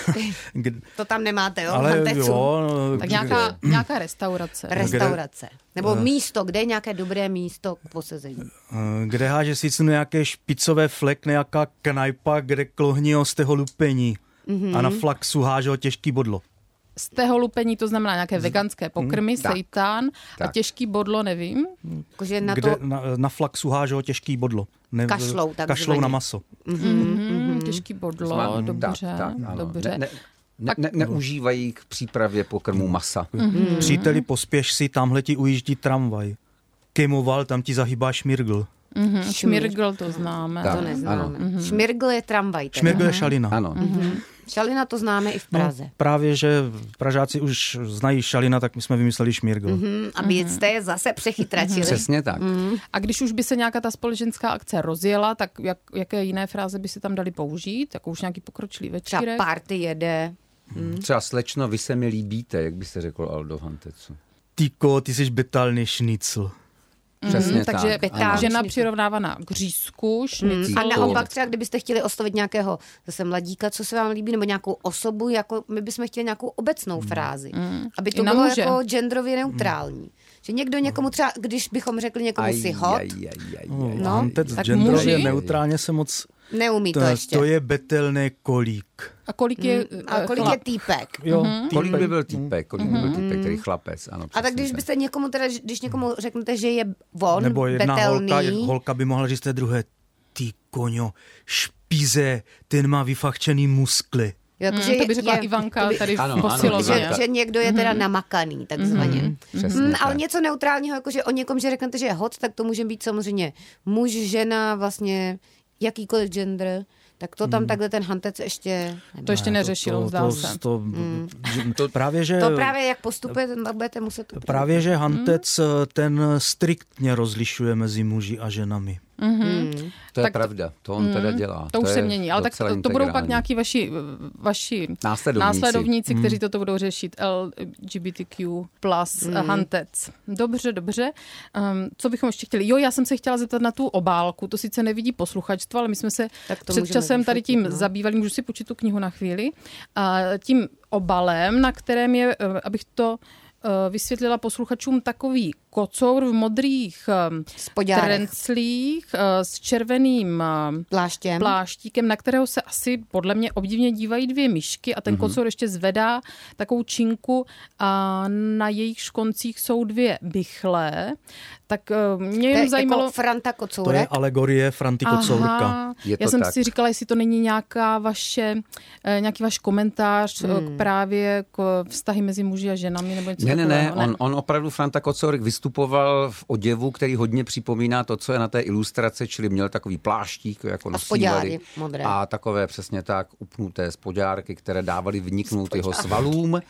to tam nemáte, jo? Ale jo, no, tak nějaká, nějaká restaurace. Restaurace. Nebo uh, místo, kde je nějaké dobré místo k posezení. Uh, kde háže sice nějaké špicové flek, nějaká knajpa, kde klohní z toho lupení. Mm-hmm. A na flaxu háže těžký bodlo z tého lupení to znamená nějaké veganské pokrmy, mm, seitan a těžký bodlo, nevím. Že na, Kde, to... na, na flaxu hážou těžký bodlo. Ne, kašlou, tak kašlou na maso. Mm-hmm, mm-hmm, těžký bodlo, Znám, dobře, tak, tak, dobře. Ne, ne, ne, ne, neužívají k přípravě pokrmu masa. Mm-hmm. Příteli, pospěš si, tamhle ti ujíždí tramvaj. Kemoval, tam ti zahybá šmirgl. Mm-hmm. Šmirgl to známe. Tak, to neznáme. Mm-hmm. Šmirgl je tramvaj. Teda. Šmirgl je šalina. Ano. Mm-hmm. Šalina to známe i v no, Praze. No, právě, že Pražáci už znají šalina, tak my jsme vymysleli šmírgl. Mm-hmm, aby mm-hmm. jste je zase přechytratili. Přesně tak. Mm-hmm. A když už by se nějaká ta společenská akce rozjela, tak jak, jaké jiné fráze by se tam dali použít? Jako už nějaký pokročilý večírek? Třeba party jede. Mm. Třeba slečno, vy se mi líbíte, jak by se řekl Aldo Hantecu. Tyko, ty jsi betalný šnicl. Přesně mm, takže tak. žena přirovnávaná k řízku, mm. A naopak třeba, kdybyste chtěli oslovit nějakého zase mladíka, co se vám líbí, nebo nějakou osobu, jako my bychom chtěli nějakou obecnou mm. frázi. Mm. Aby to bylo muže. jako genderově neutrální. Mm. Že někdo někomu třeba, když bychom řekli někomu aj, si hot, aj, aj, aj, aj, no, tak genderově neutrálně se moc Neumí to, to ještě. To je betelné kolík. A kolik je hmm. A kolik je týpek? Jo, mm-hmm. týpek. Kolik by byl týpek? Kolik by byl mhm. týpek, který chlapec? Ano, a tak když byste někomu teda, když někomu řeknete, že je von, Nebo jedna betelný. holka, holka by mohla říct té druhé, ty koňo, špize, ten má vyfachčený muskly. Jako, hmm, že to by řekla je, Ivanka by, tady ano, v posilovně. Že, že někdo je teda mm-hmm. namakaný, takzvaně. Mm-hmm. Mm, ale něco neutrálního, jako že o někom, že řeknete, že je hot, tak to může být samozřejmě muž, žena, vlastně jakýkoliv gender tak to tam hmm. takhle ten hantec ještě... To ještě neřešil, to, to, se. To, hmm. to, právě, že... To právě jak postupuje, tak budete muset... To právě, že hantec hmm. ten striktně rozlišuje mezi muži a ženami. Mm-hmm. To je tak pravda, to on mm, teda dělá. To už to se mění, ale tak to, to budou pak nějaký vaši, vaši následovníci, následovníci mm. kteří toto budou řešit. LGBTQ plus mm. hantec. Dobře, dobře. Um, co bychom ještě chtěli? Jo, já jsem se chtěla zeptat na tu obálku, to sice nevidí posluchačstvo, ale my jsme se před časem tady tím no. zabývali, můžu si počít tu knihu na chvíli, a tím obalem, na kterém je, eh, abych to eh, vysvětlila posluchačům takový kocour v modrých eh, trenclích eh, s červeným eh, Pláštěm. pláštíkem, na kterého se asi podle mě obdivně dívají dvě myšky a ten mm-hmm. kocour ještě zvedá takovou činku a na jejich škoncích jsou dvě bychle. Tak mě jen zajímalo... Jako Franta Kocourek? To je alegorie Franty Kocourka. Je Já jsem tak. si říkala, jestli to není nějaká vaše, nějaký váš komentář hmm. k právě k vztahy mezi muži a ženami nebo něco ne, Ne, ne, ne, on, on opravdu, Franta Kocourek, vystupoval v oděvu, který hodně připomíná to, co je na té ilustraci, čili měl takový pláštík, jako nosívali. A takové přesně tak upnuté spodárky, které dávali vniknout jeho svalům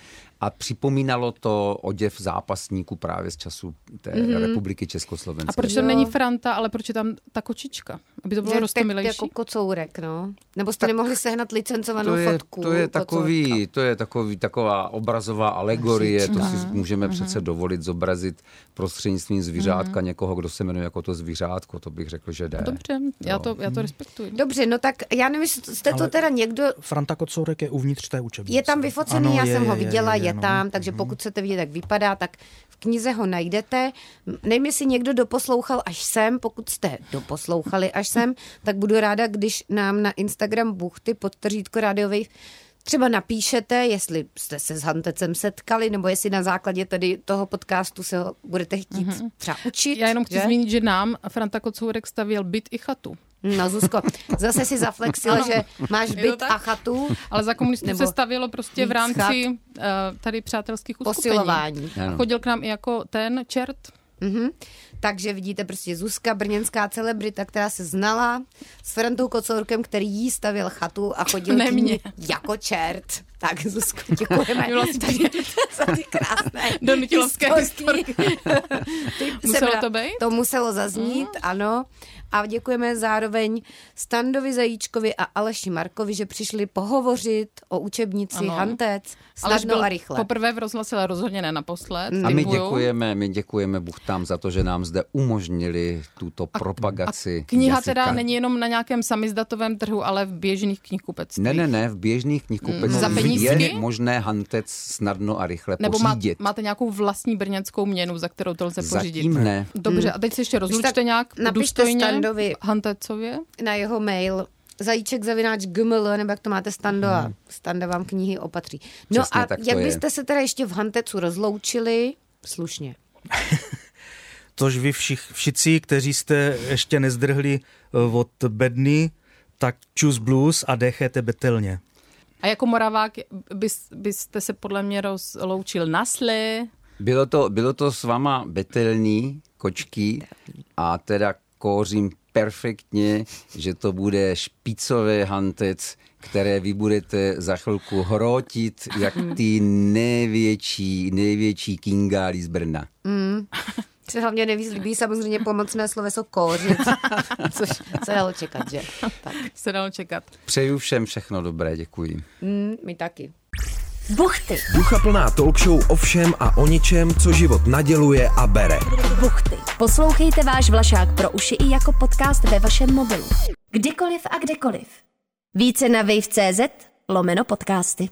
a připomínalo to oděv zápasníků právě z času té mm-hmm. republiky Československé. A proč to není Franta, ale proč je tam ta kočička? Aby to bylo rostomilejší? jako kocourek, no. Nebo jste tak nemohli sehnat licencovanou to je, fotku To je takový, to je takový, taková obrazová alegorie, to si můžeme mm-hmm. přece dovolit zobrazit prostřednictvím zvířátka mm-hmm. někoho, kdo se jmenuje jako to zvířátko, to bych řekl, že jde. Dobře, já to, já to respektuji. Dobře, no tak já nevím, jste to teda někdo... Franta Kocourek je uvnitř té učebnice. Je tam vyfocený, ano, já je, jsem ho viděla, je, je, je tam, takže mhm. pokud chcete vidět, jak vypadá, tak v knize ho najdete. Nevím, jestli někdo doposlouchal až sem, pokud jste doposlouchali až sem, tak budu ráda, když nám na Instagram buchty podtržítko rádiových třeba napíšete, jestli jste se s Hantecem setkali, nebo jestli na základě tedy toho podcastu se ho budete chtít mm-hmm. třeba učit. Já jenom chci že? zmínit, že nám Franta Kocourek stavěl byt i chatu. No Zuzko, zase si zaflexila, že máš byt a chatu. Ale za komunistů se stavilo prostě v rámci uh, tady přátelských uskupení. Posilování. Chodil k nám i jako ten čert. Mm-hmm. Takže vidíte prostě Zuzka, brněnská celebrita, která se znala s Frantou Kocourkem, který jí stavil chatu a chodil ne k ní jako čert. Tak Zuzko, děkujeme. Vlastně za ty krásné Donutilovské Muselo to být? To muselo zaznít, mm. ano a děkujeme zároveň Standovi Zajíčkovi a Aleši Markovi, že přišli pohovořit o učebnici ano. Hantec snadno a rychle. Poprvé v rozhlase, ale rozhodně ne naposled. A my děkujeme, my děkujeme Buchtám za to, že nám zde umožnili tuto a, propagaci. A kniha jazyka. teda není jenom na nějakém samizdatovém trhu, ale v běžných knihkupectvích. Ne, ne, ne, v běžných knihkupectvích mm. je možné Hantec snadno a rychle Nebo pořídit. Má, máte nějakou vlastní brněnskou měnu, za kterou to lze pořídit? Zatím ne. Dobře, a teď se ještě rozlučte nějak důstojně. Standovi Hantecově na jeho mail zajíček zavináč gml, nebo jak to máte stando a hmm. standa vám knihy opatří. No Přesně, a jak byste se teda ještě v Hantecu rozloučili slušně? Tož vy všich, všichni, kteří jste ještě nezdrhli eh, od bedny, tak čus blues a dechete betelně. A jako Moravák bys, byste se podle mě rozloučil nasle? Bylo to, bylo to s váma betelní kočky a teda kóřím perfektně, že to bude špicové hantec, které vy budete za chvilku hrotit, jak ty největší, největší kingáli z Brna. Mm. Se hlavně nevíc líbí samozřejmě pomocné sloveso kóřit, což se dalo čekat, že? Tak. Se dalo čekat. Přeju všem všechno dobré, děkuji. Mm, my taky. Buchty. Ducha plná talk show o všem a o ničem, co život naděluje a bere. Buchty. Poslouchejte váš Vlašák pro uši i jako podcast ve vašem mobilu. Kdykoliv a kdekoliv. Více na wave.cz lomeno podcasty.